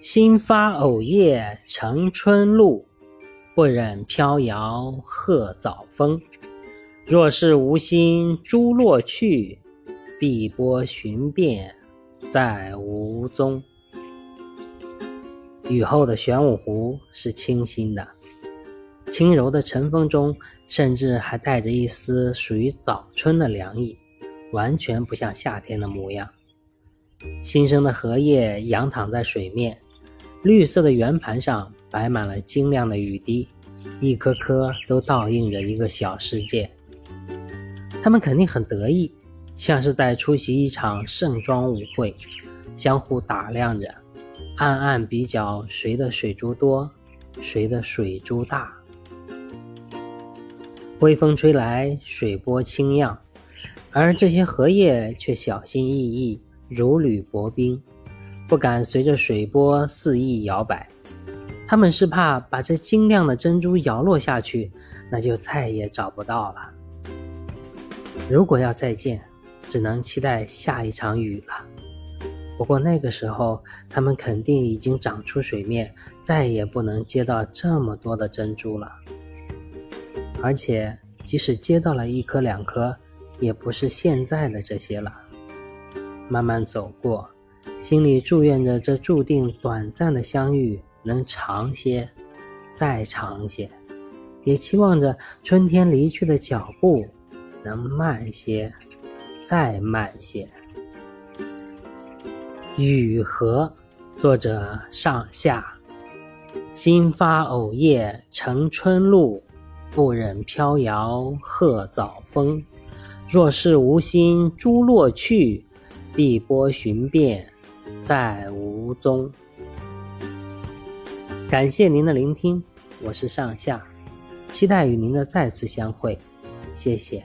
新发藕叶成春露，不忍飘摇鹤早风。若是无心珠落去，碧波寻遍再无踪。雨后的玄武湖是清新的，轻柔的晨风中，甚至还带着一丝属于早春的凉意，完全不像夏天的模样。新生的荷叶仰躺在水面。绿色的圆盘上摆满了晶亮的雨滴，一颗颗都倒映着一个小世界。他们肯定很得意，像是在出席一场盛装舞会，相互打量着，暗暗比较谁的水珠多，谁的水珠大。微风吹来，水波轻漾，而这些荷叶却小心翼翼，如履薄冰。不敢随着水波肆意摇摆，他们是怕把这晶亮的珍珠摇落下去，那就再也找不到了。如果要再见，只能期待下一场雨了。不过那个时候，它们肯定已经长出水面，再也不能接到这么多的珍珠了。而且，即使接到了一颗两颗，也不是现在的这些了。慢慢走过。心里祝愿着这注定短暂的相遇能长些，再长些，也期望着春天离去的脚步能慢些，再慢些。雨荷，作者上下。新发藕叶成春露，不忍飘摇鹤早风。若是无心珠落去，碧波寻遍。再无踪。感谢您的聆听，我是上下，期待与您的再次相会，谢谢。